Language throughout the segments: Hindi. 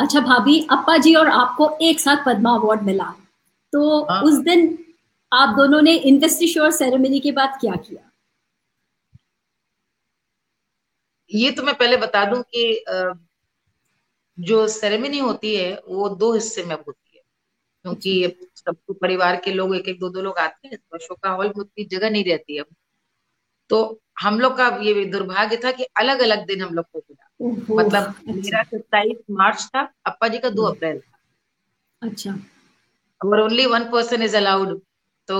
अच्छा भाभी अप्पा जी और आपको एक साथ पद्मा अवार्ड मिला तो हाँ। उस दिन आप दोनों ने इन्वेस्टिश्योर सेरेमनी के बाद क्या किया ये तो मैं पहले बता दूँ कि जो सेरेमनी होती है वो दो हिस्से में होती है क्योंकि अच्छा। सब परिवार के लोग एक एक दो दो लोग आते हैं तो अशोका हॉल में उतनी जगह नहीं रहती है तो हम लोग का ये दुर्भाग्य था कि अलग अलग दिन हम लोग को मिला मतलब। मेरा सत्ताईस मार्च था अप्पा जी का दो हम्म। अप्रैल था अच्छा और only one person is allowed तो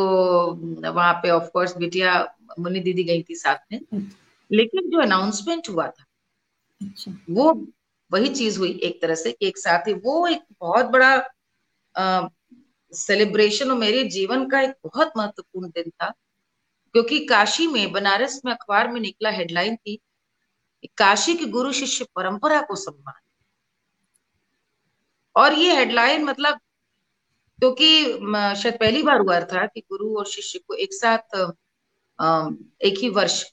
वहाँ पे ऑफ़ कोर्स बिटिया मुन्नी दीदी गई थी साथ में अच्छा। लेकिन जो अनाउंसमेंट हुआ था अच्छा। वो वही चीज़ हुई एक तरह से एक साथ ही वो एक बहुत बड़ा सेलिब्रेशन और मेरे जीवन का एक बहुत महत्वपूर्ण दिन था क्योंकि काशी में, बनारस में, अखबार में निकला हेडलाइन थी काशी की गुरु शिष्य परंपरा को सम्मान। और ये हेडलाइन मतलब क्योंकि शायद पहली बार हुआ था कि गुरु और शिष्य को एक साथ एक ही वर्ष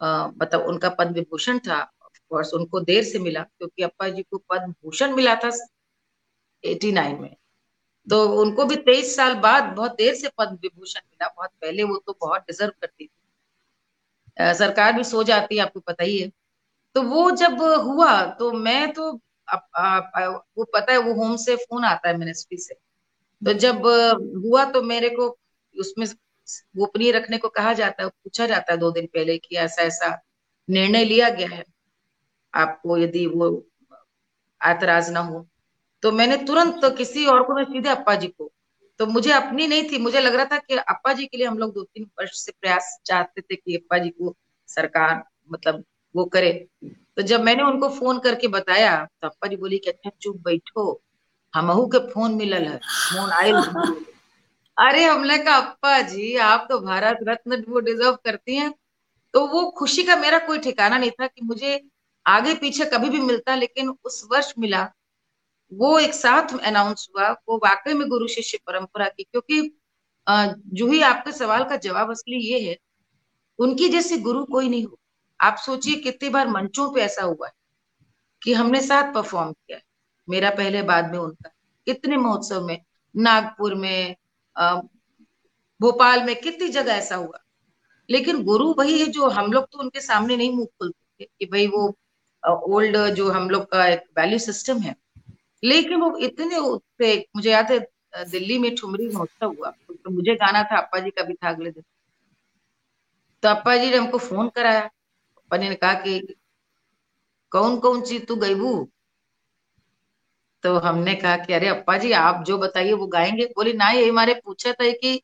मतलब उनका पद्म विभूषण था उनको देर से मिला क्योंकि अप्पा जी को पद्म भूषण मिला था 89 में। तो उनको भी तेईस साल बाद बहुत देर से पद्म विभूषण मिला, बहुत पहले वो तो बहुत डिजर्व करती थी। सरकार भी सो जाती है, आपको पता ही है। तो वो जब हुआ तो मैं तो वो पता है, वो होम से फ़ोन आता है मिनिस्ट्री से। तो जब हुआ तो मेरे को उसमें गोपनीय रखने को कहा जाता है, पूछा जाता है दो दिन पहले कि ऐसा ऐसा निर्णय लिया गया है। आपको यदि वो ऐतराज ना हो। तो मैंने तुरंत किसी और को सीधे अप्पा जी को तो मुझे अपनी नहीं थी, मुझे लग रहा था कि अप्पा जी के लिए हम लोग दो तीन वर्ष से प्रयास चाहते थे कि अप्पा जी को सरकार मतलब वो करे। तो जब मैंने उनको फ़ोन करके बताया तो अप्पा जी बोली कि अच्छा चुप बैठो, हमहू के फ़ोन मिलल है, फ़ोन आयल अरे, हमने कहा, अप्पा जी, आप तो भारत रत्न वो डिजर्व करती हैं। तो वो खुशी का मेरा कोई ठिकाना नहीं था कि मुझे आगे पीछे कभी भी मिलता, लेकिन उस वर्ष मिला। वो एक साथ अनाउंस हुआ, वो वाकई में गुरु शिष्य परंपरा की, क्योंकि जो ही आपके सवाल का जवाब असली ये है, उनकी जैसे गुरु कोई नहीं हो। आप सोचिए कितनी बार मंचों पे ऐसा हुआ है कि हमने साथ परफॉर्म किया मेरा पहले, बाद में उनका। कितने महोत्सव में, नागपुर में भोपाल में, कितनी जगह ऐसा हुआ। लेकिन गुरु वही है जो हम लोग तो उनके सामने नहीं मुँह खोलते कि भाई वो ओल्ड जो हम लोग का एक वैल्यू सिस्टम है लेकिन वो इतने थे मुझे याद है दिल्ली में ठुमरी महोत्सव हुआ। तो मुझे गाना था अप्पा जी का भी था अगले दिन। तो अप्पा जी ने हमको फ़ोन कराया। अप्पा ने कहा कि कौन कौन चीज़ तू गईबू? तो हमने कहा कि अरे अप्पा जी आप जो बताइए वो गाएँगे? बोली ना ये हमारे पूछा था कि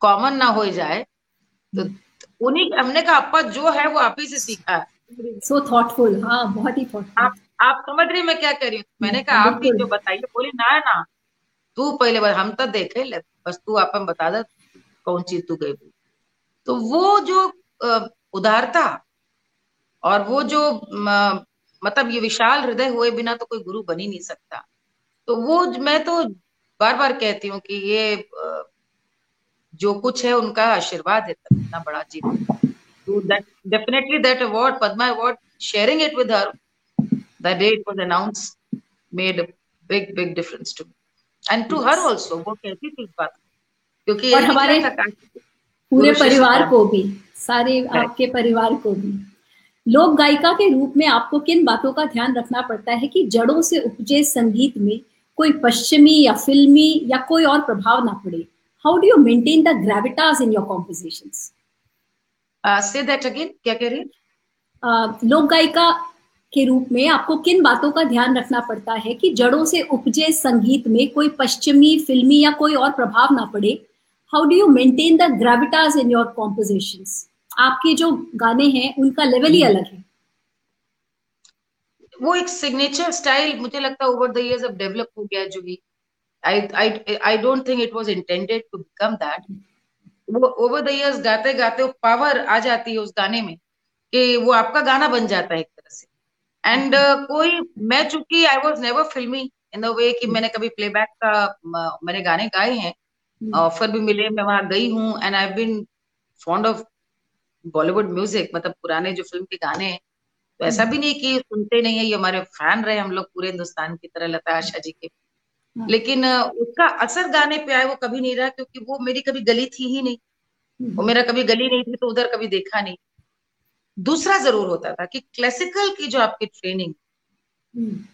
कॉमन ना हो जाए। तो उन्हीं हमने कहा अप्पा जो है वो आप ही से सीखा है। सो थॉटफुल हाँ बहुत ही थॉटफुल आप आप समझ रही मैं क्या कर रही हूँ? मैंने कहा आप जो बताइए बोली ना ना तू पहले बार हम तो देखे ले बस तू आप बता दे कौन चीज़ तू गई तो वो जो उदारता और वो जो मतलब ये विशाल हृदय हुए बिना तो कोई गुरु बन ही नहीं सकता। तो वो मैं तो बार बार कहती हूँ कि ये जो कुछ है उनका आशीर्वाद है इतना बड़ा जीवन। Definitely that award Padma award sharing it with her the day it was announced made a big big difference to me. And to yes. her also वो कहती थी इस बात। क्योंकि और हमारे पूरे परिवार को भी सारे आपके परिवार को भी। लोक गायिका के रूप में आपको किन बातों का ध्यान रखना पड़ता है कि जड़ों से उपजे संगीत में कोई पश्चिमी या फिल्मी या कोई और प्रभाव ना पड़े? How do you maintain the gravitas in your compositions so that again क्या कह रही uh, लोक गायिका के रूप में आपको किन बातों का ध्यान रखना पड़ता है कि जड़ों से उपजे संगीत में कोई पश्चिमी फिल्मी या कोई और प्रभाव ना पड़े? How do you maintain the gravitas in your composition आपके जो गाने हैं उनका लेवल ही अलग है। वो एक सिग्नेचर स्टाइल मुझे लगता है ओवर द इयर्स अब डेवलप हो गया जो भी। I I I don't think it was intended to become that वो ओवर द इयर्स गाते गाते वो पावर आ जाती है उस गाने में कि वो आपका गाना बन जाता है। एंड uh, कोई मैं चूँकि आई वॉज़ नेवर फिल्मी इन द वे कि मैंने कभी प्लेबैक का मैंने गाने गाए हैं। Offer hmm. भी मिले मैं वहाँ गई हूँ। And I been fond of Bollywood music मतलब पुराने जो फ़िल्म के गाने हैं। तो ऐसा भी नहीं कि सुनते नहीं है ये हमारे फ़ैन रहे हम लोग पूरे हिंदुस्तान की तरह लता आशा जी के। लेकिन उसका असर गाने पे आए वो कभी नहीं रहा क्योंकि वो मेरी कभी गली थी ही नहीं। वो। मेरा कभी गली नहीं थी तो उधर कभी देखा नहीं। दूसरा ज़रूर होता था कि क्लासिकल की जो आपकी ट्रेनिंग हम्म।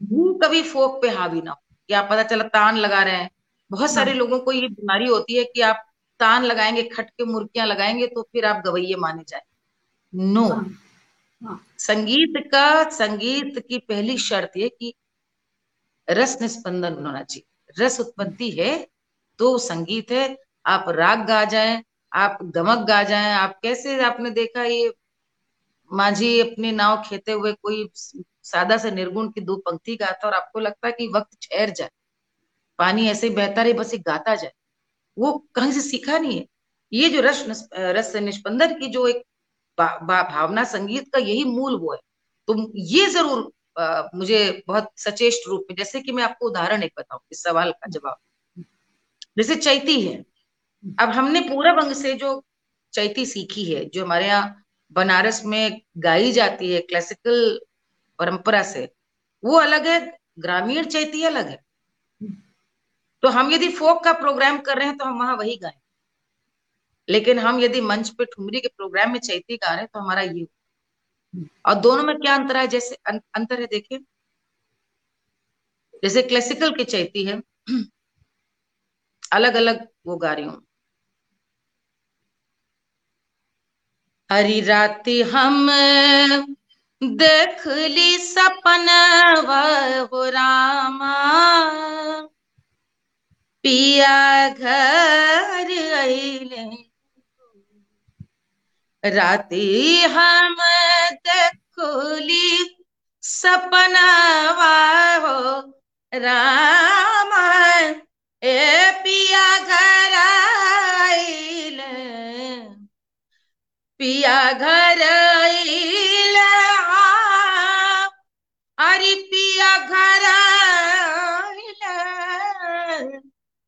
वो कभी फोक पे हावी ना हो कि आप पता चला तान लगा रहे हैं बहुत सारे हाँ। लोगों को ये बीमारी होती है कि आप तान लगाएँगे खटके मुर्गियाँ लगाएँगे तो फिर आप गवैये माने जाए नो no. हाँ। हाँ। संगीत का संगीत की पहली शर्त है कि रस निस्पंदन होना चाहिए रस उत्पत्ति है तो संगीत है आप राग गा जाए आप गमक गा जाए आप कैसे आपने देखा ये माझी अपने नाव खेते हुए कोई सादा से निर्गुण की दो पंक्ति गाता और आपको लगता है कि वक्त ठहर जाए। पानी ऐसे बहता रहे बस एक गाता जाए। वो कहीं से सीखा नहीं है। ये जो रस रस निष्पंदन की जो एक भावना संगीत का यही मूल वो है। तो ये ज़रूर आ, मुझे बहुत सचेष्ट रूप में जैसे कि मैं आपको उदाहरण एक बताऊँ इस सवाल का जवाब। जैसे चैती है। अब हमने पूरा अंग से जो चैती सीखी है जो हमारे यहाँ बनारस में गाई जाती है क्लासिकल परंपरा से वो अलग है ग्रामीण चैती अलग है। तो हम यदि फोक का प्रोग्राम कर रहे हैं तो हम वहाँ वही गाएँ। लेकिन हम यदि मंच पे ठुमरी के प्रोग्राम में चैती गा रहे हैं तो हमारा ये और दोनों में क्या अंतर है? जैसे अं, अंतर है देखिए। जैसे क्लासिकल की चैती है अलग अलग वो गा रही हूँ। हरी राती हम देख ली सपन हो रामा। पिया घर अले राती हम देखोली सपना हो राम। ए पिया घर आइल पिया घर अरे पिया घर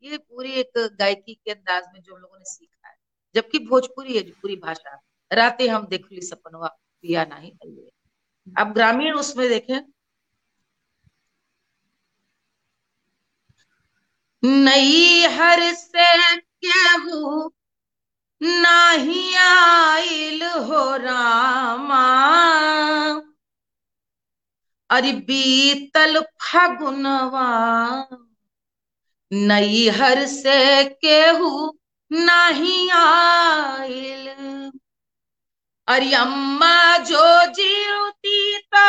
ये पूरी एक गायकी के अंदाज में जो लोगों ने सीखा है। जबकि भोजपुरी है पूरी भाषा। राते हम देख ली सपनवा पिया नहीं अब ग्रामीण उसमें देखें। नई हर से क्या केहू नाही आइल हो रामा. अरे बीतल फगुनवा नई हर से केहू नहीं आइल अरे अम्मा जो जीवती तो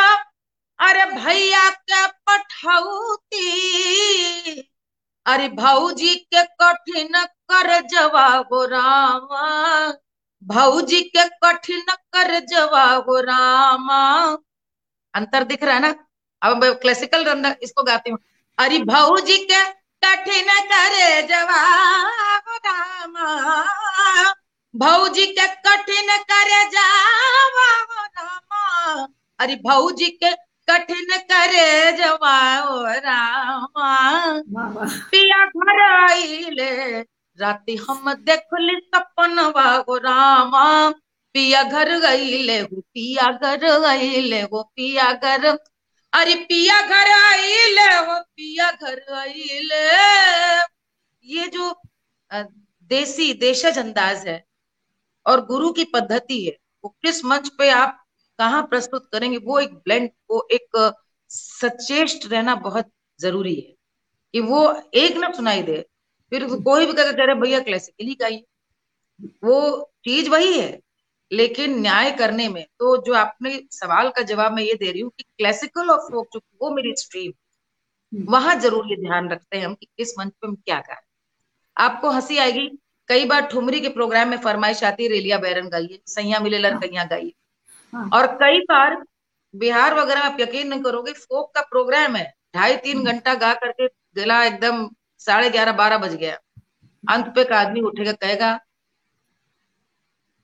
अरे भैया के पठौती अरे भाऊजी के कठिन कर जवाब रामा। भाऊजी के कठिन कर जवाब रामा। अंतर दिख रहा है ना? अब मैं क्लासिकल रंदा इसको गाती हूँ। अरे भाऊजी के कठिन करे जवाब रामा। भौजी के कठिन कर जावा रामा। अरे भौजी के कठिन करे आइले। राती हम देखली सपनवा गो रामा। पिया घर गईले हो पिया घर गईले हो पिया घर अरे पिया घर आइले हो पिया घर आइले। ये जो देसी देशज अंदाज है और गुरु की पद्धति है, वो किस मंच पे आप कहाँ प्रस्तुत करेंगे, वो एक ब्लेंड वो एक सचेष्ट रहना बहुत ज़रूरी है। कि वो एक ना सुनाई दे फिर कोई भी कह रहे भैया क्लासिकली गाइए वो चीज़ वही है लेकिन न्याय करने में तो जो आपने सवाल का जवाब मैं ये दे रही हूँ कि क्लासिकल और फोक जो वो मेरी स्ट्रीम हम्म। वहाँ ज़रूर ये ध्यान रखते हैं हम कि किस मंच पे हम क्या गाए आपको हँसी आएगी कई बार ठुमरी के प्रोग्राम में फरमाइश आती है रेलिया बैरन गाइए सैया मिले लड़कैया गाइए हाँ। और कई बार बिहार वगैरह आप यकीन नहीं करोगे फोक का प्रोग्राम है ढाई तीन हम्म। घंटा गा करके गला एकदम साढ़े ग्यारह बारह बज गया। अंत पे एक आदमी उठेगा कहेगा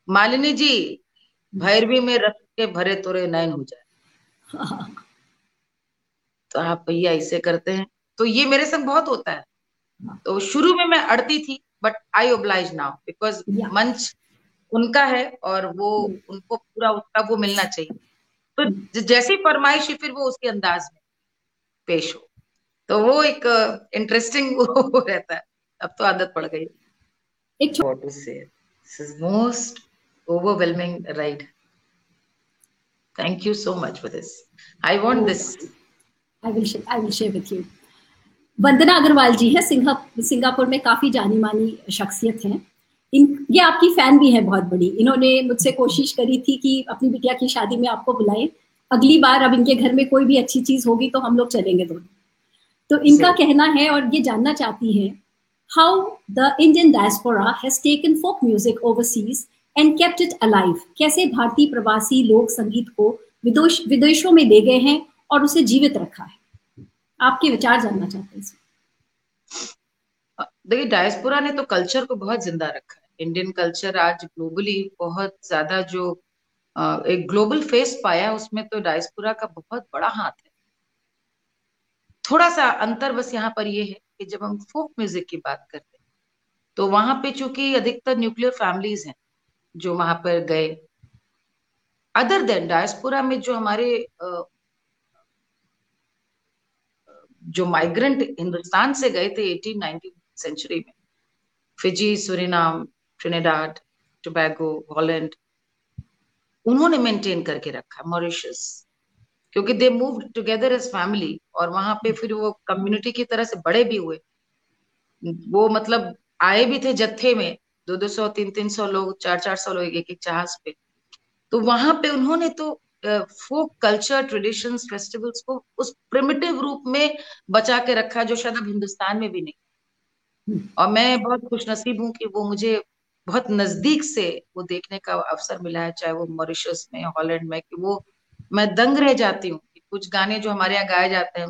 मालिनी जी भैरवी में रख के भरे तोरे नयन हो जाए। तो आप भैया ऐसे करते हैं। तो ये मेरे संग बहुत होता है। तो शुरू में मैं अड़ती थी but I oblige now because मंच उनका है और वो. उनको पूरा उसका वो मिलना चाहिए। तो जैसी फरमाइश फिर वो उसके अंदाज में पेश हो। तो वो एक इंटरेस्टिंग वो रहता है। अब तो आदत पड़ गई। एक most overwhelming ride thank you so much for this I want this I will I will share with you Vandana Agrawal ji है सिंगापुर में काफ़ी जानी मानी शख्सियत हैं। इन ये आपकी फ़ैन भी है बहुत बड़ी। इन्होंने मुझसे कोशिश करी थी कि अपनी बिटिया की शादी में आपको बुलाएँ। अगली बार अब इनके घर में कोई भी अच्छी चीज़ होगी तो हम लोग चलेंगे दोनों। तो इनका कहना है और ये जानना चाहती है how the Indian diaspora has taken folk music overseas and kept it alive कैसे भारतीय प्रवासी लोक संगीत को विदेश विदेशों में ले गए हैं और उसे जीवित रखा है? आपके विचार जानना चाहते हैं देखिए डायस्पोरा ने तो कल्चर को बहुत ज़िंदा रखा है। इंडियन कल्चर आज ग्लोबली बहुत ज़्यादा जो एक ग्लोबल फेस पाया उसमें तो डायस्पोरा का बहुत बड़ा हाथ है। थोड़ा सा अंतर बस यहाँ पर ये है कि जब हम फोक म्यूज़िक की बात करते हैं तो वहाँ पे चूँकि अधिकतर न्यूक्लियर फैमिलीज़ हैं जो वहाँ पर गए, अदर देन डायस्पोरा में जो हमारे जो माइग्रेंट हिंदुस्तान से गए थे एटीन नाइनटीन सेंचुरी में, Fiji, Suriname, Trinidad, Tobago, Holland, उन्होंने मेंटेन करके रखा, मॉरिशस क्योंकि they move together as family और वहाँ पे फिर वो कम्युनिटी की तरह से बड़े भी हुए। वो मतलब आए भी थे जत्थे में दो दो सौ तीन तीन सौ लोग चार चार सौ लोग एक एक जहाज़ पे। तो वहाँ पे उन्होंने तो फोक कल्चर ट्रेडिशंस फेस्टिवल्स को उस प्रिमिटिव रूप में बचा के रखा जो शायद अब हिंदुस्तान में भी नहीं। हम्म। और मैं बहुत खुशनसीब हूँ कि वो मुझे बहुत नज़दीक से वो देखने का अवसर मिला है चाहे वो मॉरिशस में हॉलैंड में कि वो मैं दंग रह जाती हूँ कुछ गाने जो हमारे यहाँ गाए जाते हैं,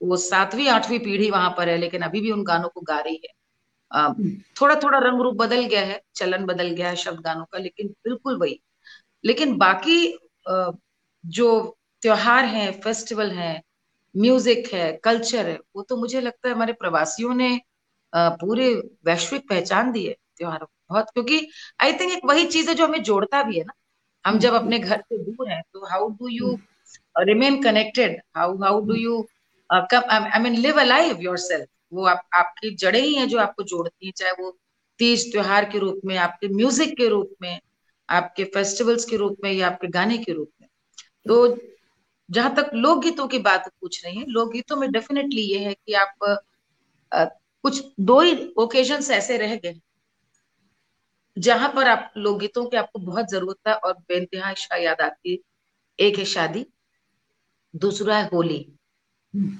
वो सातवीं, आठवीं पीढ़ी वहाँ पर है, लेकिन अभी भी उन गानों को गा रही है। थोड़ा थोड़ा रंग रूप बदल गया है, चलन बदल गया है शब्द गानों का, लेकिन बिल्कुल वही। लेकिन बाकी जो त्योहार है, फेस्टिवल है, म्यूज़िक है, कल्चर है, वो तो मुझे लगता है हमारे प्रवासियों ने पूरे वैश्विक पहचान दी है त्योहारों बहुत, क्योंकि आई थिंक एक वही चीज़ है जो हमें जोड़ता भी है ना। हम जब अपने घर से दूर हैं तो how do you remain connected how how do you I mean live a alive your वो आप आपकी जड़े ही हैं जो आपको जोड़ती हैं चाहे वो तीज त्योहार के रूप में आपके म्यूज़िक के रूप में आपके फेस्टिवल्स के रूप में या आपके गाने के रूप में। तो जहाँ तक लोकगीतों की बात पूछ रही है लोकगीतों में डेफिनेटली ये है कि आप आ, कुछ दो ही ओकेजन ऐसे रह गए जहाँ पर आप लोकगीतों की आपको बहुत ज़रूरत है और बेनतहा इश्का याद आती है। एक है शादी दूसरा है होली। हम्म।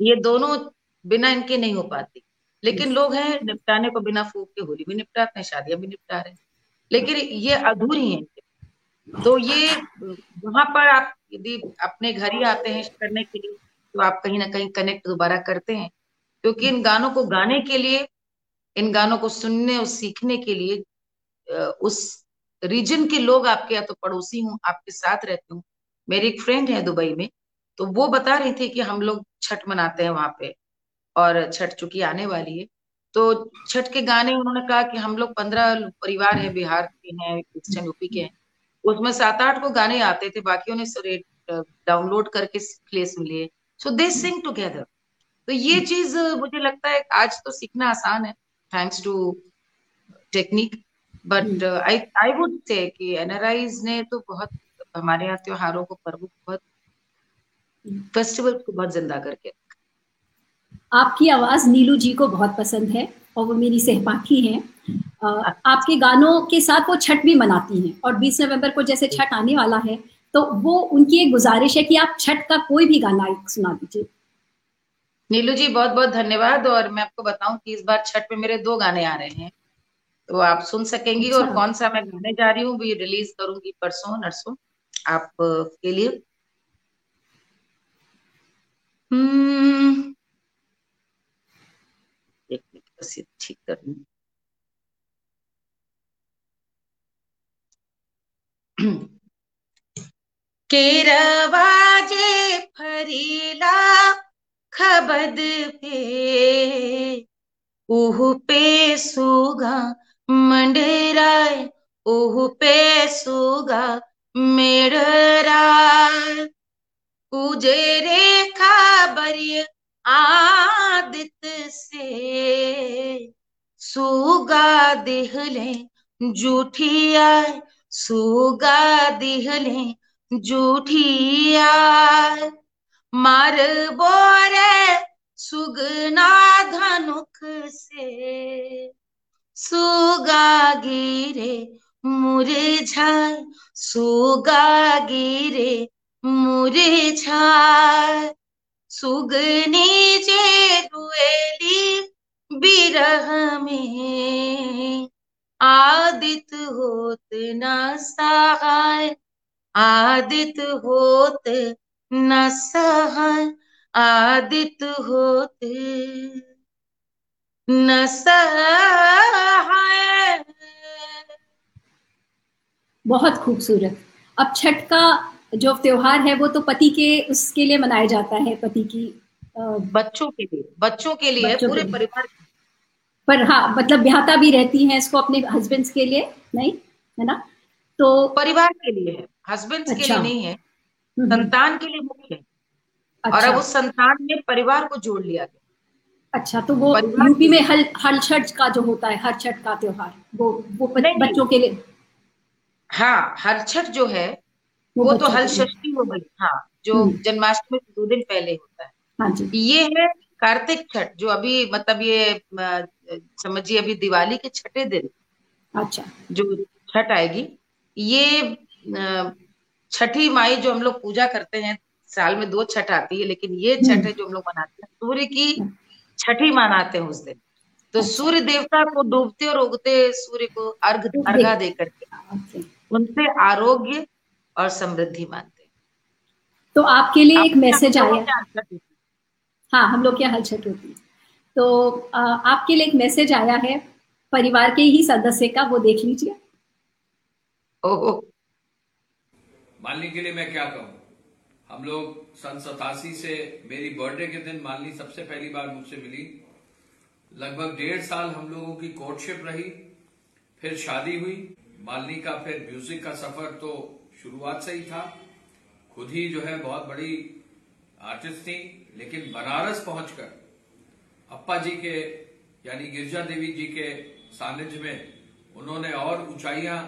ये दोनों बिना इनके नहीं हो पाती। लेकिन लोग हैं निपटाने को बिना फूक के होली भी निपटाते हैं शादियाँ भी निपटा रहे हैं। लेकिन ये अधूरी हैं। तो ये वहाँ पर आप यदि अपने घर ही आते हैं करने के लिए तो आप कहीं ना कहीं कनेक्ट दोबारा करते हैं। क्योंकि इन गानों को गाने के लिए इन गानों को सुनने और सीखने के लिए उस रीजन के लोग आपके या तो पड़ोसी हूँ आपके साथ रहते हूँ। मेरी एक फ्रेंड है दुबई में तो वो बता रही थी कि हम लोग छठ मनाते हैं वहाँ पे और छठ चुकी आने वाली है। तो छठ के गाने उन्होंने कहा कि हम लोग पंद्रह परिवार है बिहार के हैं ईस्टर्न यूपी के हैं। उसमें सात आठ को गाने आते थे बाकी उन्हें डाउनलोड करके सुन। लिए सो दे सिंग टुगेदर तो ये चीज़ मुझे लगता है आज तो सीखना आसान है thanks to technique but I I would say कि एनआरआईज ने तो बहुत हमारे यहाँ त्योहारों को पर्व बहुत फेस्टिवल को बहुत ज़िंदा करके आपकी आवाज़ नीलू जी को बहुत पसंद है और वो मेरी सहपाठी हैं। आपके गानों के साथ वो छठ भी मनाती हैं और 20 नवंबर को जैसे छठ आने वाला है तो वो उनकी एक गुजारिश है कि आप छठ का कोई भी गाना सुना दीजिए। नीलू जी बहुत बहुत धन्यवाद और मैं आपको बताऊँ कि इस बार छठ में मेरे दो गाने आ रहे हैं। तो आप सुन सकेंगी अच्छा। और कौन सा मैं गाने जा रही हूँ भी रिलीज़ करूँगी परसों नरसों आप के लिए। हम्म। एक मिनट बस ये ठीक कर केरवाजे फरीला खबद पे उह पे सुगा मंडराय उह पे सुगा मेरा पूजे रेखा बरिय आदित से। सुगा दिहले जूठिया सुगा दिहले जूठिया मार बोरे सुगना धनुख से। सुगा गिरे मुरझाए सुगा गिरे मुरझाए सुगनी जे दुएली बिरह में, आदित होत न सहाय, आदित होत न सहाय, आदित होत न सहाय। बहुत खूबसूरत। अब छठ का जो त्योहार है वो तो पति के उसके लिए मनाया जाता है पति की बच्चों के लिए बच्चों के लिए बच्चों पूरे परिवार पर हाँ मतलब ब्याहता भी रहती हैं इसको अपने हस्बैंड के लिए नहीं? है ना? तो परिवार के लिए है हस्बैंड अच्छा। के लिए नहीं है हम्म, हम्म। संतान के लिए मुख्य है। अच्छा। और अब उस संतान में परिवार को जोड़ लिया गया अच्छा तो वो यूपी में हल हल छठ का जो होता है हर छठ का त्योहार वो वो बच्चों के लिए हाँ हर छठ जो है वो, वो तो हल षष्ठी हो गई हाँ जो हम्म। जन्माष्टमी से दो दिन पहले होता है हाँ जी ये है कार्तिक छठ जो अभी मतलब ये समझिए अभी दिवाली के छठे दिन अच्छा जो छठ आएगी ये छठी माई जो हम लोग पूजा करते हैं साल में दो छठ आती है लेकिन ये छठ हम्म। है जो हम लोग मनाते हैं सूर्य की। छठी मनाते हैं उस दिन तो अच्छा। सूर्य देवता को डूबते और उगते सूर्य को अर्घ अर्घा दे करके उनसे आरोग्य और समृद्धि मानते तो आपके लिए आप एक मैसेज आया। हाँ? हम लोग क्या हलचल होती है? तो आ, आपके लिए एक मैसेज आया है परिवार के ही सदस्य का वो देख लीजिए। ओहो मालनी के लिए मैं क्या कहूँ? हम लोग सन सतासी से मेरी बर्थडे के दिन मालनी सबसे पहली बार मुझसे मिली। लगभग डेढ़ साल हम लोगों की कोर्टशिप रही फिर शादी हुई। मालनी का फिर म्यूज़िक का सफ़र तो शुरुआत से ही था। खुद ही जो है बहुत बड़ी आर्टिस्ट थी, लेकिन बनारस पहुंचकर अप्पा जी के, यानी गिरजा देवी जी के सानिध्य में उन्होंने और ऊंचाइयाँ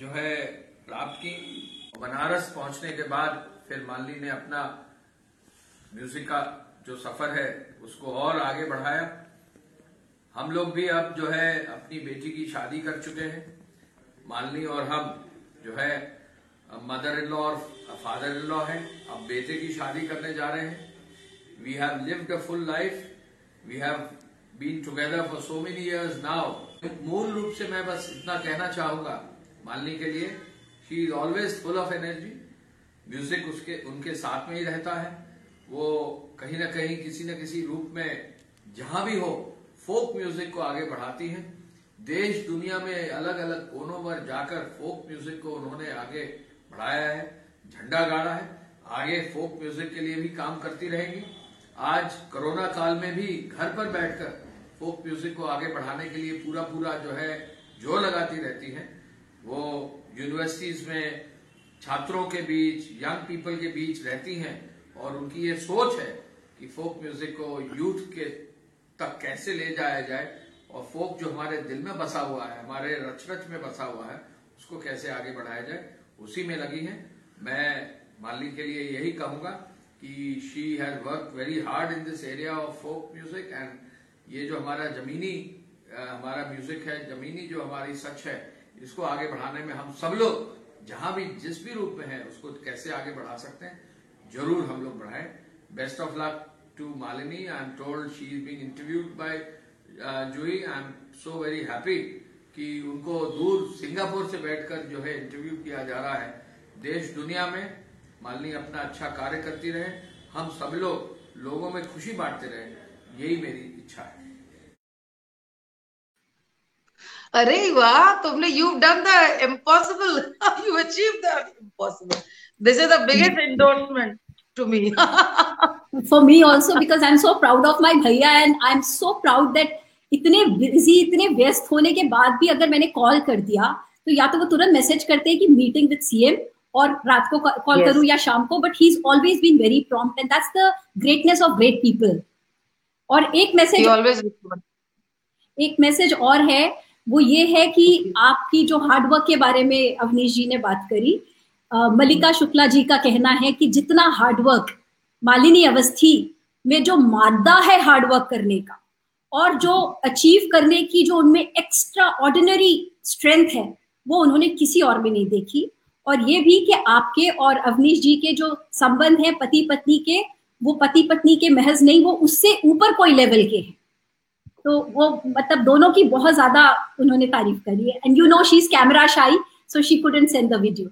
जो है प्राप्त की। बनारस पहुँचने के बाद फिर मालनी ने अपना म्यूज़िक का जो सफ़र है, उसको और आगे बढ़ाया। हम लोग भी अब जो है अपनी बेटी की शादी कर चुके हैं। मालनी और हम जो है मदर इन लॉ और फादर इन लॉ है। अब बेटे की शादी करने जा रहे हैं। We have lived a full life we have been together for so many years now मूल रूप से मैं बस इतना कहना चाहूँगा मालनी के लिए she is always full of energy music उसके, उनके साथ में ही रहता है। वो कहीं ना कहीं किसी न किसी रूप में जहाँ भी हो फोक म्यूज़िक को आगे बढ़ाती है। देश दुनिया में अलग अलग कोनों पर जाकर फोक म्यूज़िक को उन्होंने आगे बढ़ाया है, झंडा गाड़ा है, आगे फोक म्यूज़िक के लिए भी काम करती रहेगी। आज कोरोना काल में भी घर पर बैठकर फोक म्यूज़िक को आगे बढ़ाने के लिए पूरा पूरा जो है जो लगाती रहती है। वो यूनिवर्सिटीज में छात्रों के बीच यंग पीपल के बीच रहती हैं और उनकी ये सोच है कि फोक म्यूज़िक को यूथ के तक कैसे ले जाया जाए। और फोक जो हमारे दिल में बसा हुआ है, हमारे रच रच में बसा हुआ है, उसको कैसे आगे बढ़ाया जाए, उसी में लगी है। मैं माली के लिए यही कहूँगा कि she has work very hard in this area of folk music and ये जो हमारा जमीनी हमारा म्यूज़िक है, जमीनी जो हमारी सच है, इसको आगे बढ़ाने में हम सब लोग जहाँ भी, जिस भी रूप में है, उसको कैसे आगे बढ़ा सकते हैं, ज़रूर हम लोग बढ़ाएँ। Best of luck to Malini I am told she is been interviewed by Juhi I am so very happy कि उनको दूर सिंगापुर से बैठकर जो है इंटरव्यू किया जा रहा है। देश दुनिया में मालनी अपना अच्छा कार्य करती रहे। हम सब लोग लोगों में खुशी बांटते रहे। यही मेरी इच्छा है। अरे वाह तुमने you done the impossible you achieve the impossible this is the biggest endorsement to me for for me also because i'm so proud of my bhaiya and i'm so proud that इतने बिज़ी इतने व्यस्त होने के बाद भी अगर मैंने कॉल कर दिया तो या तो वो तुरंत मैसेज करते हैं कि मीटिंग विद सीएम और रात को कॉल yes. करूँ या शाम को but he is always been very prompt and that's the greatness of great people और एक मैसेज एक मैसेज और है वो ये है कि आपकी जो हार्डवर्क के बारे में अवनीश जी ने बात करी मलिका शुक्ला जी का कहना है कि जितना हार्डवर्क मालिनी अवस्थी में जो मादा है हार्डवर्क करने का और जो अचीव करने की जो उनमें एक्स्ट्रा ऑर्डिनरी स्ट्रेंथ है, वो उन्होंने किसी और में नहीं देखी। और ये भी कि आपके और अवनीश जी के जो संबंध है पति पत्नी के, वो पति पत्नी के महज नहीं, वो उससे ऊपर कोई लेवल के हैं। तो वो मतलब दोनों की बहुत ज़्यादा उन्होंने तारीफ़ करी है। And you know she is camera shy so she couldn't send the video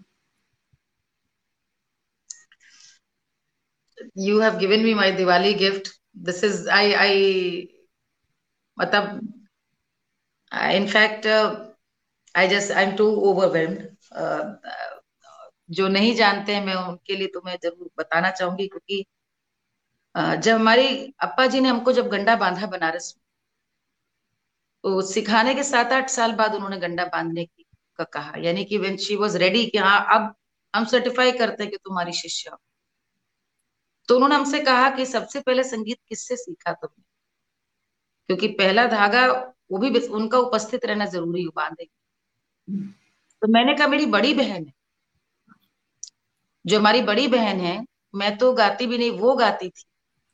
you have given me my Diwali gift. This is, I I fact uh, I just I'm too overwhelmed. Uh, जो नहीं जानते हैं मैं उनके लिए तो मैं ज़रूर बताना चाहूँगी क्योंकि uh, जब हमारी अप्पा जी ने हमको जब गंडा बांधा बनारस में तो सिखाने के सात आठ साल बाद उन्होंने गंडा बांधने की का कहा। यानी कि वेन शी वॉज़ रेडी कि हाँ अब हम सर्टिफाई करते हैं कि तुम्हारी शिष्य तो उन्होंने हमसे कहा कि सबसे पहले संगीत किससे सीखा तुमने? क्योंकि पहला धागा वो भी उनका उपस्थित रहना ज़रूरी है बांधे तो मैंने कहा मेरी बड़ी बहन है। जो हमारी बड़ी बहन है मैं तो गाती भी नहीं वो गाती थी।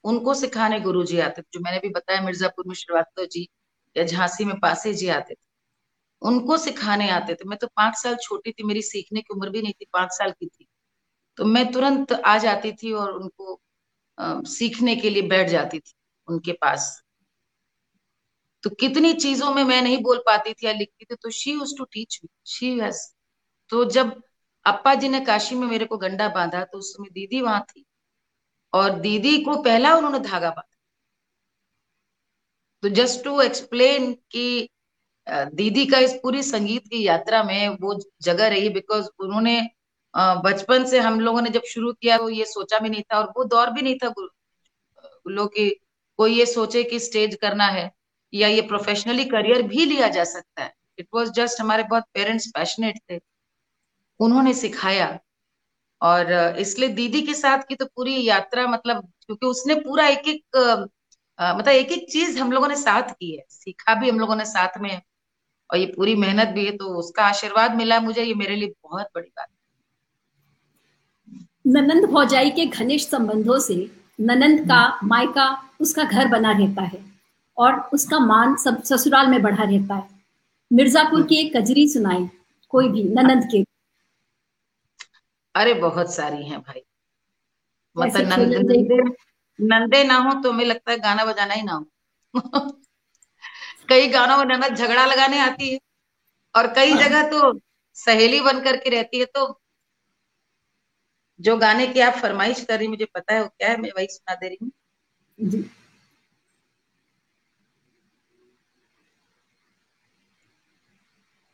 उनको सिखाने गुरु जी आते थे जो मैंने भी बताया मिर्जापुर में श्रीवास्तव जी या झांसी में पासे जी आते थे। उनको सिखाने आते थे। मैं तो पाँच साल छोटी थी मेरी सीखने की उम्र भी नहीं थी पाँच साल की थी। तो मैं तुरंत आ जाती थी और उनको आ, सीखने के लिए बैठ जाती थी उनके पास। तो कितनी चीज़ों में मैं नहीं बोल पाती थी या लिखती थी तो she used to teach me she has तो जब अप्पा जी ने काशी में मेरे को गंडा बांधा तो उस समय दीदी वहाँ थी। और दीदी को पहला उन्होंने धागा बांधा। तो जस्ट टू एक्सप्लेन कि दीदी का इस पूरी संगीत की यात्रा में वो जगह रही बिकॉज़ उन्होंने बचपन से हम लोगों ने जब शुरू किया वो ये सोचा भी नहीं था और वो दौर भी नहीं था लोग कोई ये सोचे कि स्टेज करना है। या ये प्रोफेशनली करियर भी लिया जा सकता है। इट वॉज़ जस्ट हमारे बहुत पेरेंट्स पैशनेट थे। उन्होंने सिखाया। और इसलिए दीदी के साथ की तो पूरी यात्रा मतलब क्योंकि उसने पूरा एक एक मतलब एक एक चीज़ हम लोगों ने साथ की है। सीखा भी हम लोगों ने साथ में। और ये पूरी मेहनत भी है तो उसका आशीर्वाद मिला मुझे। ये मेरे लिए बहुत बड़ी बात ननंद भौजाई के घनिष्ठ संबंधों से ननंद का मायका उसका घर बना रहता है। और उसका मान सब ससुराल में बढ़ा रहता है। मिर्जापुर की एक कजरी सुनाई कोई भी ननंद के। अरे बहुत सारी हैं भाई। मतलब नंदे नंदे ना हो तो हमें लगता है गाना बजाना ही ना हो। कई गानों में ननद झगड़ा लगाने आती है और कई। जगह तो सहेली बन करके रहती है तो जो गाने की आप फरमाइश कर रही मुझे पता है वो क्या है मैं वही सुना दे रही हूँ।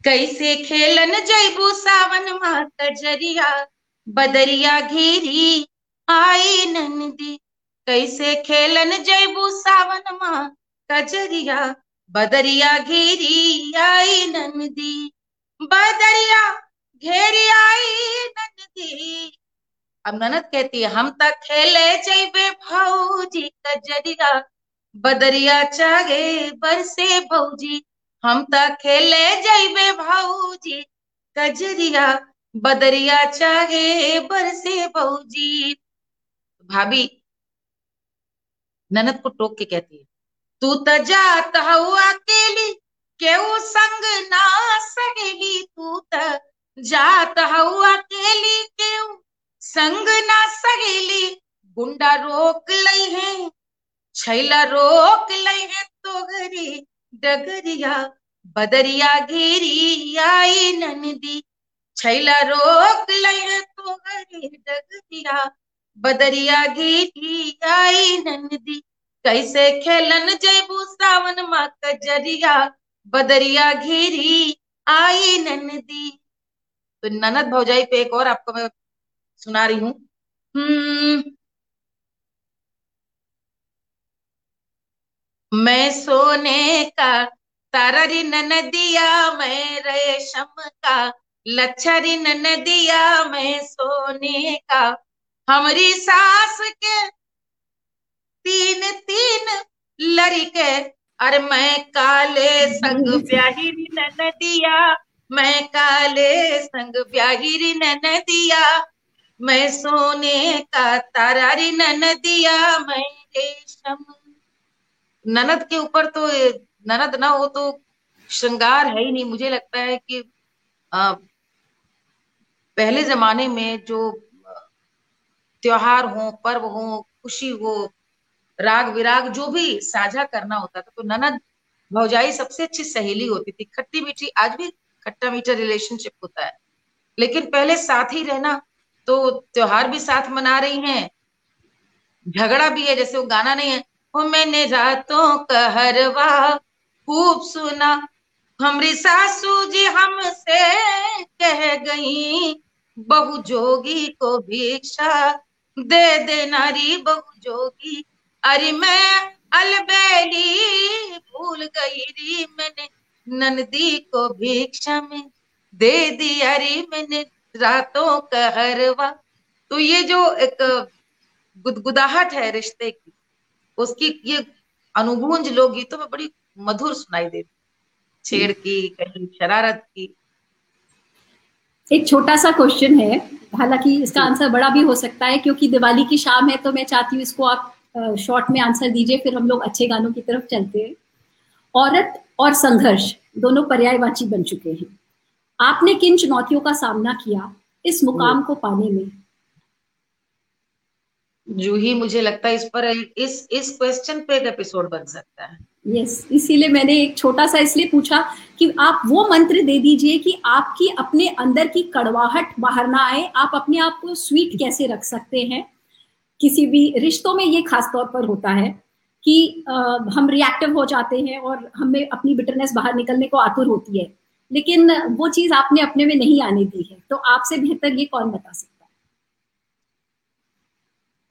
कैसे खेलन जैबू सावन माँ कजरिया बदरिया घेरी, आई नंदी। कैसे खेलन जैबू सावन माँ कजरिया बदरिया घेरी, आई नंदी। बदरिया घेरी, आई नंदी। अब ननद कहती है, हम तक खेले जेबे भौजी कजरिया बदरिया चागे बरसे भौजी। हम तक खेले जेबे भौजी कजरिया बदरिया चागे बरसे भौजी भाभी, ननद को टोक के कहती है, तू तो जात हुआ अकेली केहू संग ना सहेली? तू तो जात हुआ अकेली केहू संग ना सहेली? गुंडा रोक लई है, छैला रोक लई है तो घरी डगरिया बदरिया घेरी आई नंदी छैला रोक लई तो घरी डगरिया बदरिया घेरी आई नंदी कैसे खेलन जयबू सावन मा कजरिया बदरिया घेरी आई नंदी तो ननद भौजाई पे एक और आपको मैं सुना रही हूँ। मैं सोने का तारारी नदिया मैं रेशम का लच्छरी नदिया में सोने का। हमारी सास के तीन तीन लड़के अरे मैं काले संग ब्याहिरी नदिया मैं काले संग ब्याहिरी नदिया। मैं सोने का तारारी नदिया मैं रेशम ननद के ऊपर तो ननद ना हो तो श्रृंगार है ही नहीं। मुझे लगता है कि आ, पहले जमाने में जो त्योहार हो पर्व हो खुशी हो राग विराग जो भी साझा करना होता था तो ननद भौजाई सबसे अच्छी सहेली होती थी। खट्टी मीठी आज भी खट्टा मीठा रिलेशनशिप होता है। लेकिन पहले साथ ही रहना तो त्योहार भी साथ मना रही हैं। झगड़ा भी है जैसे वो गाना नहीं है वो मैंने रातों का हरवा खूब सुना। हमारी सासू जी हमसे कह गई, बहु जोगी को भिक्षा दे दे नारी, बहु जोगी। अरे मैं अलबेली भूल गई री मैंने नंदी को भिक्षा में दे दी अरे मैंने रातों का हरवा तो ये जो एक गुदगुदाहट है रिश्ते की उसकी ये अनुगूंज लोकगीतों में बड़ी मधुर सुनाई देती छेड़ की कहीं शरारत की। एक छोटा सा क्वेश्चन है। हालाँकि इसका आंसर बड़ा भी हो सकता है क्योंकि दिवाली की शाम है तो मैं चाहती हूँ इसको आप शॉर्ट में आंसर दीजिए फिर हम लोग अच्छे गानों की तरफ़ चलते हैं। औरत और संघर्ष दोनों पर्यायवाची बन चुके हैं। आपने किन चुनौतियों का सामना किया इस मुकाम को पाने में? जूही मुझे लगता है इस पर इस इस क्वेश्चन पे एक एपिसोड बन सकता है। यस yes, इसीलिए मैंने एक छोटा सा इसलिए पूछा कि आप वो मंत्र दे दीजिए कि आपकी अपने अंदर की कड़वाहट बाहर ना आए आप अपने आप को स्वीट कैसे रख सकते हैं? किसी भी रिश्तों में ये खास तौर पर होता है कि आ, हम रिएक्टिव हो जाते हैं और हमें अपनी बिटरनेस बाहर निकलने को आतुर होती है। लेकिन वो चीज़ आपने अपने में नहीं आने दी है तो आपसे बेहतर ये कौन बता सकता है?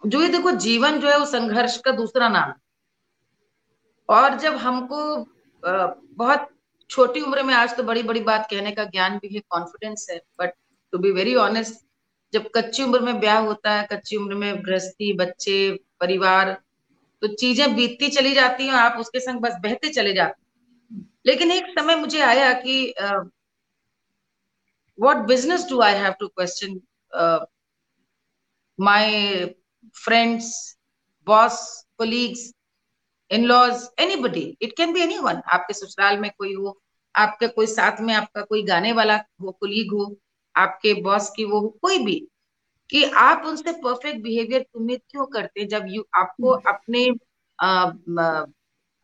जो ये देखो, जीवन जो है वो संघर्ष का दूसरा नाम और जब हमको बहुत छोटी उम्र में आज तो बड़ी बड़ी बात कहने का ज्ञान भी है कॉन्फिडेंस है but to be very honest जब कच्ची उम्र में ब्याह होता है, कच्ची उम्र में गृहस्थी, बच्चे, परिवार तो चीज़ें बीतती चली जाती हैं, आप उसके संग बस बहते चले जाते लेकिन एक समय मुझे आया कि what business do I have to question my friends boss colleagues in laws anybody it can be anyone आपके ससुराल में कोई हो आपके कोई साथ में आपका कोई गाने वाला हो कोलीग हो आपके बॉस की वो हो कोई भी कि आप उनसे परफेक्ट बिहेवियर उम्मीद क्यों करते हैं? जब यू आपको। अपने आ,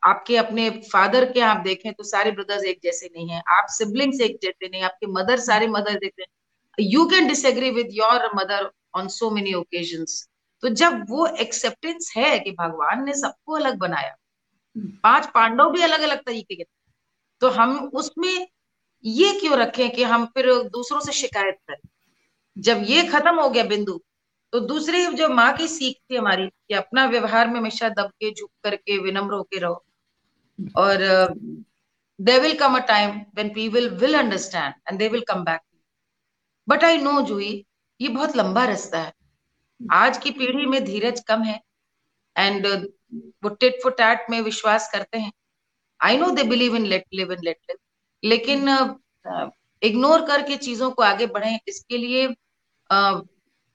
आपके अपने फादर के आप देखें तो सारे ब्रदर्स एक जैसे नहीं है। आप सिबलिंग्स एक जैसे नहीं आपके मदर सारे मदर देते हैं। You can disagree with your mother on so many occasion तो जब वो एक्सेप्टेंस है कि भगवान ने सबको अलग बनाया हम्म। पाँच पांडव भी अलग अलग तरीके के तो हम उसमें ये क्यों रखें कि हम फिर दूसरों से शिकायत करें? जब ये खत्म हो गया बिंदु तो दूसरी जो माँ की सीख थी हमारी कि अपना व्यवहार में हमेशा दब के झुक करके विनम्र होके रहो। और they will come a time when people will understand and they will come back but I know Juhi ये बहुत लंबा रास्ता है। आज की पीढ़ी में धीरज कम है एंड वो टिट फॉर टैट में विश्वास करते हैं। I know they believe in let live in let live लेकिन इग्नोर करके चीज़ों को आगे बढ़े इसके लिए uh,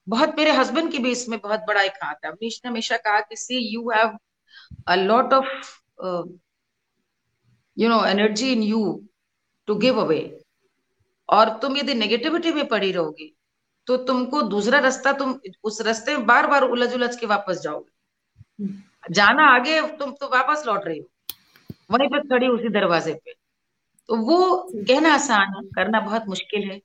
बहुत मेरे हस्बैंड की भी इसमें बहुत बड़ा एक हाथ है। अवनीश ने हमेशा कहा कि see you have a lot of you know energy in you to give away और तुम यदि नेगेटिविटी में पड़ी रहोगी तो तुमको दूसरा रास्ता तुम उस रास्ते में बार बार उलझ उलझ के वापस जाओगे। जाना आगे तुम तो वापस लौट रही हो। वहीं पर खड़ी उसी दरवाजे पे। तो वो कहना आसान है करना बहुत मुश्किल है।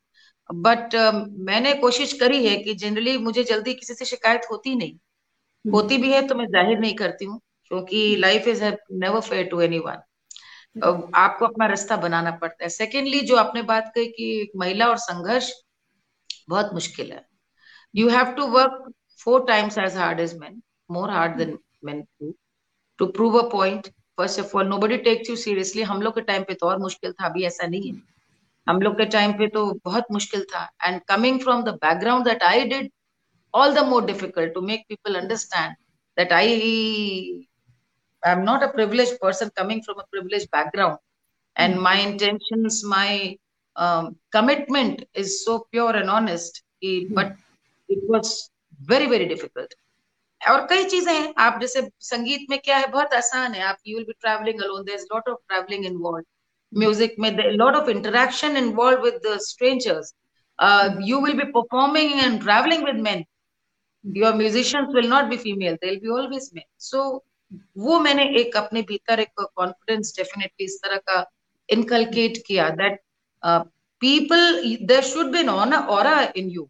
बट uh, मैंने कोशिश करी है कि जनरली मुझे जल्दी किसी से शिकायत होती नहीं। होती भी है तो मैं ज़ाहिर नहीं करती हूँ क्योंकि life is never fair to anyone आपको अपना रास्ता बनाना पड़ता है। सेकेंडली जो आपने बात कही कि महिला और संघर्ष बहुत मुश्किल है you have to work four times as hard as man more hard than man to prove a point first of all nobody takes you seriously हम लोग के टाइम पे तो और मुश्किल था अभी ऐसा नहीं है हम लोग के टाइम पे तो बहुत मुश्किल था and coming from the background that I did all the more difficult to make people understand that I am not a privileged person coming from a privileged. And mm. my intentions, my commitment is so pure and honest he, mm-hmm. but very was very और कई चीज़ें हैं आप जैसे संगीत में क्या है बहुत आसान है आप you will alone there is lot of travelling involved music में lot of interaction involved with the strangers you will be performing and travelling with men your musicians will not be female they will be always men so वो मैंने एक अपने भीतर एक कॉन्फिडेंस डेफिनेटली इस तरह का इनकलकेट किया that people there should be on और इन यू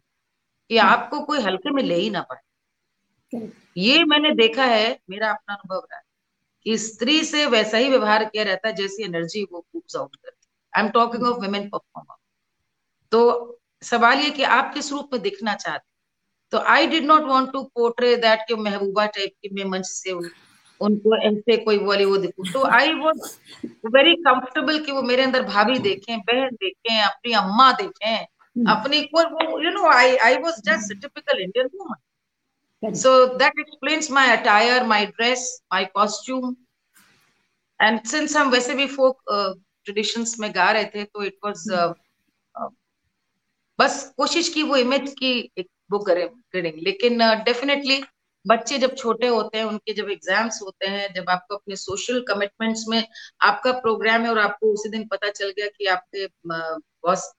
कि आपको कोई हल्के में ले ही ना पाए ये मैंने देखा है मेरा अपना अनुभव रहा है कि स्त्री से वैसा ही व्यवहार किया रहता है जैसी एनर्जी वो कूप्स आउट करती I am talking of women performer तो सवाल ये कि आप किस रूप में दिखना चाहते तो I did not want to portray that कि महबूबा टाइप की मैं मंच से उनको ऐसे कोई बोले वो दिखू तो आई वॉज़ वेरी कंफर्टेबल कि वो मेरे अंदर भाभी देखें बहन देखें अपनी अम्मा देखें hmm. अपनी कोई you know I I was just typical Indian woman So that explains my attire, my dress, my costume. And since हम वैसे भी folk uh, में गा रहे थे तो इट was uh, uh, बस कोशिश की वो इमेज की एक बुक करें लेकिन डेफिनेटली uh, बच्चे जब छोटे होते हैं उनके जब एग्ज़ाम्स होते हैं जब आपको अपने सोशल कमिटमेंट्स में आपका प्रोग्राम है और आपको उसी दिन पता चल गया कि आपके बॉस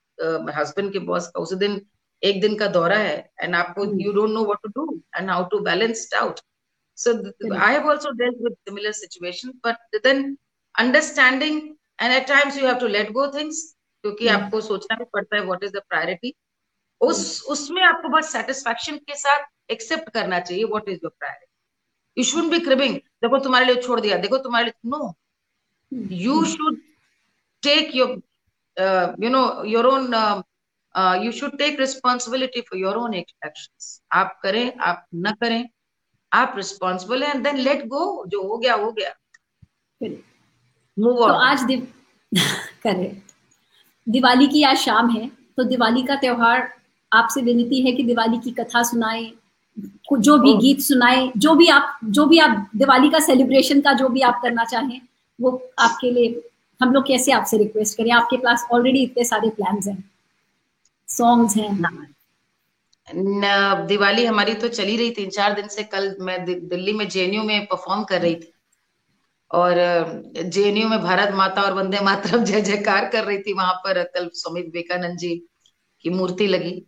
हस्बैंड के बॉस का उसी दिन एक दिन का दौरा है एंड आपको you don't know what to do and how to balance out so i have also dealt with similar situation but then understanding and at times you have to let go things क्योंकि hmm. आपको सोचना भी पड़ता है व्हाट इज़ द प्रायोरिटी उस उसमें आपको बस सेटिस्फेक्शन के साथ एक्सेप्ट करना चाहिए what is your priority you should be cribbing देखो तुम्हारे लिए छोड़ दिया देखो तुम्हारे लिए no you should take your you know your own you should take responsibility for your own actions आप करें आप न करें आप रिस्पॉन्सिबल है एंड देन लेट गो जो हो गया हो गया. मूव तो आज दिव... करे दिवाली की आज शाम है तो दिवाली का त्योहार आपसे विनती है कि दिवाली की कथा सुनाए जो भी गीत सुनाए जो भी आप जो भी आप दिवाली का सेलिब्रेशन का जो भी आप करना चाहें वो आपके लिए हम लोग कैसे आपसे रिक्वेस्ट करें? आपके पास ऑलरेडी इतने सारे प्लान्स हैं। सॉन्ग्स हैं। दिवाली हमारी तो चली रही तीन चार दिन से कल मैं दिल्ली में जेएनयू में परफॉर्म कर रही थी। और जेएनयू में भारत माता और वंदे मातरम जय जयकार कर रही थी। वहाँ पर कल स्वामी विवेकानंद जी की मूर्ति लगी।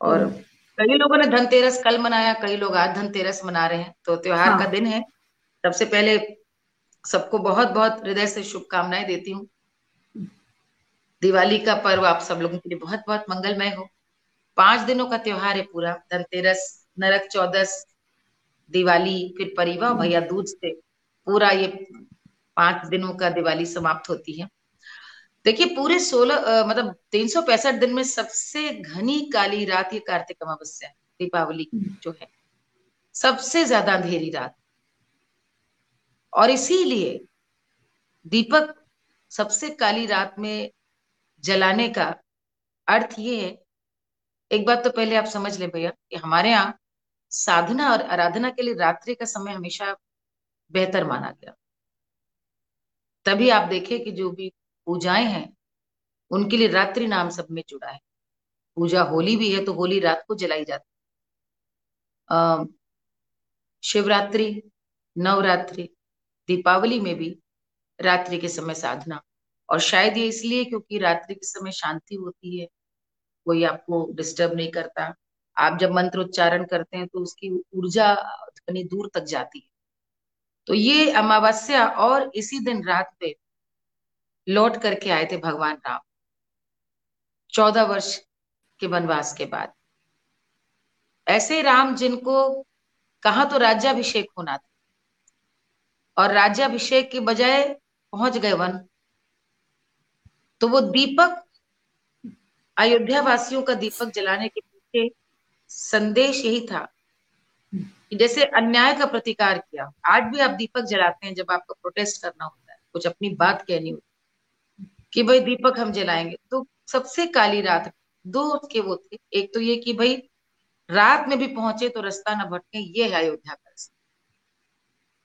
और हम्म। कई लोगों ने धनतेरस कल मनाया कई लोग आज धनतेरस मना रहे हैं। तो त्योहार हाँ। का दिन है। सबसे पहले सबको बहुत बहुत हृदय से शुभकामनाएँ देती हूँ। दिवाली का पर्व आप सब लोगों के लिए बहुत बहुत मंगलमय हो। पाँच दिनों का त्योहार है पूरा। धनतेरस नरक चौदस दिवाली फिर परिवा भैया दूध से। पूरा ये पाँच दिनों का दिवाली समाप्त होती है। देखिए पूरे सोलह मतलब तीन सौ पैंसठ दिन में सबसे घनी काली रात ये कार्तिक अमावस्या दीपावली जो है सबसे ज़्यादा अंधेरी रात। और इसीलिए दीपक सबसे काली रात में जलाने का अर्थ ये है एक बात तो पहले आप समझ ले भैया कि हमारे यहाँ साधना और आराधना के लिए रात्रि का समय हमेशा बेहतर माना गया। तभी आप देखें कि जो भी पूजाएँ हैं, उनके लिए रात्रि नाम सब में जुड़ा है। पूजा होली भी है तो होली रात को जलाई जाती है। शिवरात्रि, नवरात्रि, दीपावली में भी रात्रि के समय साधना। और शायद ये इसलिए क्योंकि रात्रि के समय शांति होती है, कोई आपको डिस्टर्ब नहीं करता। आप जब मंत्र उच्चारण करते हैं तो उसकी ऊर्जा ध्वनि दूर तक जाती है। तो ये अमावस्या और इसी दिन रात पे लौट करके आए थे भगवान राम। चौदह वर्ष के वनवास के बाद। ऐसे राम जिनको कहा तो राज्याभिषेक होना था। और राज्याभिषेक के बजाय पहुँच गए वन। तो वो दीपक अयोध्या वासियों का दीपक जलाने के पीछे संदेश यही था जैसे अन्याय का प्रतिकार किया, आज भी आप दीपक जलाते हैं जब आपको प्रोटेस्ट करना होता है। कुछ अपनी बात कहनी होती कि भाई दीपक हम जलाएँगे। तो सबसे काली रात, दो के वो थे। एक तो ये कि भाई रात में भी पहुँचे तो रास्ता न भटके, ये है अयोध्या का रास्ता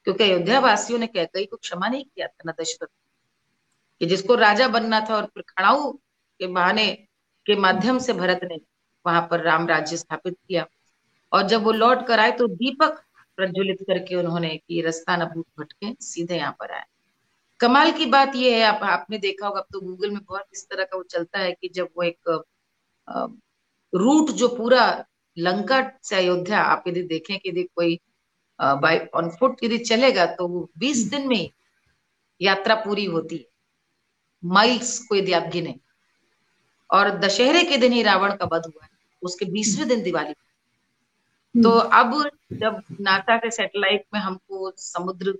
क्योंकि अयोध्या वासियों ने कई को क्षमा नहीं किया था न दशरथ कि जिसको राजा बनना था और फिर खड़ाऊ के बहाने के माध्यम से भरत ने वहाँ पर राम राज्य स्थापित किया। और जब वो लौट कर आए तो दीपक प्रज्वलित करके उन्होंने कि रास्ता न भूत भटके, सीधे यहाँ पर आए। कमाल की बात यह है आप आपने देखा होगा अब तो गूगल में बहुत इस तरह का वो चलता है कि जब वो एक रूट जो पूरा लंका से अयोध्या आप यदि देखें कि यदि कोई बाई ऑन फुट यदि चलेगा तो वो बीस हम्म। दिन में यात्रा पूरी होती है माइल्स को यदि आप गिने और दशहरे के दिन ही रावण का वध हुआ है उसके बीसवें दिन दिवाली हम्म। तो अब जब नासा के सैटेलाइट में हमको समुद्र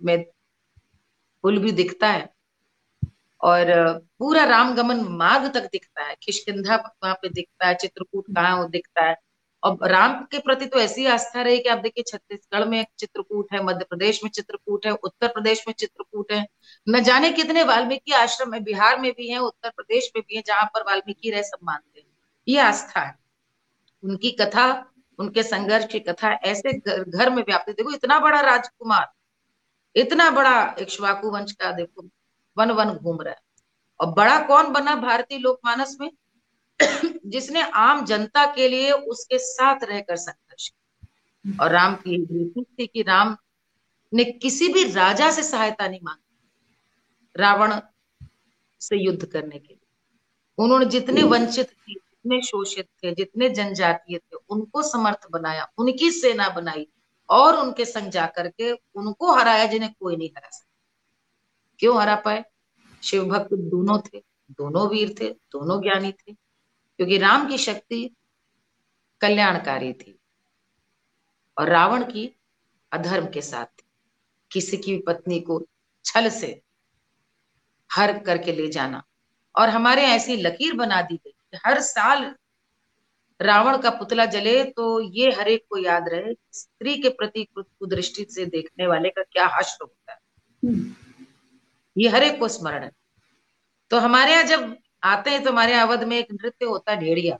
में पुल भी दिखता है। और पूरा रामगमन मार्ग तक दिखता है। किशकिंधा वहाँ पे दिखता है, चित्रकूट कहाँ वो दिखता है। और राम के प्रति तो ऐसी आस्था रही कि आप देखिए छत्तीसगढ़ में चित्रकूट है, मध्य प्रदेश में चित्रकूट है, उत्तर प्रदेश में चित्रकूट है। न जाने कितने वाल्मीकि आश्रम है, बिहार में भी है, उत्तर प्रदेश में भी है, जहाँ पर वाल्मीकि रह सब मानते हैं। ये आस्था है। उनकी कथा, उनके संघर्ष की कथा, ऐसे घर में व्याप्त देखो इतना बड़ा राजकुमार इतना बड़ा इक्ष्वाकु वंश का देखो, वन वन घूम रहा है। और बड़ा कौन बना भारतीय लोकमानस में? जिसने आम जनता के लिए उसके साथ रहकर संघर्ष और राम की थी कि राम ने किसी भी राजा से सहायता नहीं मांगी। रावण से युद्ध करने के लिए। उन्होंने जितने वंचित थे, जितने शोषित थे, जितने जनजातीय थे, उनको समर्थ बनाया, उनकी सेना बनाई और उनके संग जाकर के उनको हराया जिन्हें कोई नहीं हरा सकता। क्यों हरा पाए? शिव भक्त दोनों थे, दोनों वीर थे, दोनों ज्ञानी थे, क्योंकि राम की शक्ति कल्याणकारी थी और रावण की अधर्म के साथ थी। किसी की पत्नी को छल से हर करके ले जाना। और हमारे ऐसी लकीर बना दी गई हर साल रावण का पुतला जले तो ये हर एक को याद रहे स्त्री के प्रति कुदृष्टि से देखने वाले का क्या हश्र होता है। हम्म। ये हर एक को स्मरण है। तो हमारे यहाँ जब आते हैं तो हमारे अवध में एक नृत्य होता है ढेड़िया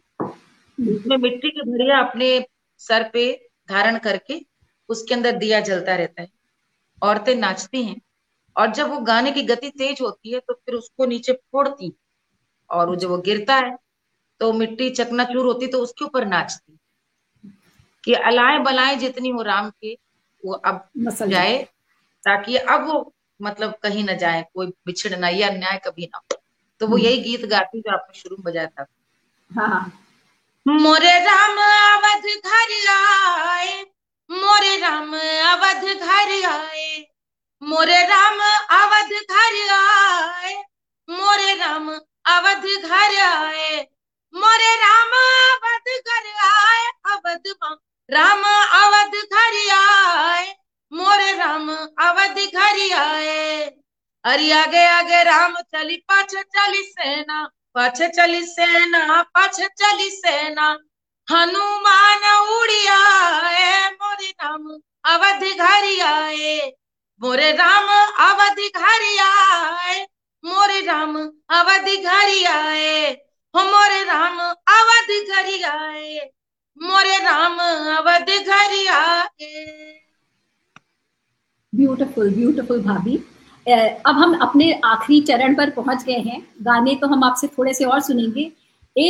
उसमें मिट्टी की ढेड़िया अपने सर पे धारण करके उसके अंदर दिया जलता रहता है। औरतें नाचती हैं और जब वो गाने की गति तेज होती है तो फिर उसको नीचे फोड़ती और वो जब वो गिरता है तो मिट्टी चकनाचूर होती तो उसके ऊपर नाचती। कि अलाए बलाए जितनी हो राम के वो अब जाए ताकि अब वो मतलब कहीं ना जाए कोई बिछड़ना या अन्याय कभी ना हो। तो वो हम्म। यही गीत गाती जो आपने शुरू में बजाया था। हाँ। मोरे राम अवध घर आए मोरे राम अवध घर आए मोरे राम अवध घर आए मोरे राम अवध घर आए। मोरे राम अवध घर आए, अवध राम अवध घर आए, मोरे राम अवध घर आए। अरे आगे आगे राम, चली पाछ चली सेना, पाछ चली सेना, पाछ चली सेना। हनुमान उड़िया मोरे राम अवध घर आए। मोरे राम अवध घर आए, मोरे राम अवध घर आए। हो मोरे राम अवध घर आए, मोरे राम अवध घर आए। ब्यूटीफुल ब्यूटीफुल भाभी। अब हम अपने आखिरी चरण पर पहुँच गए हैं। गाने तो हम आपसे थोड़े से और सुनेंगे।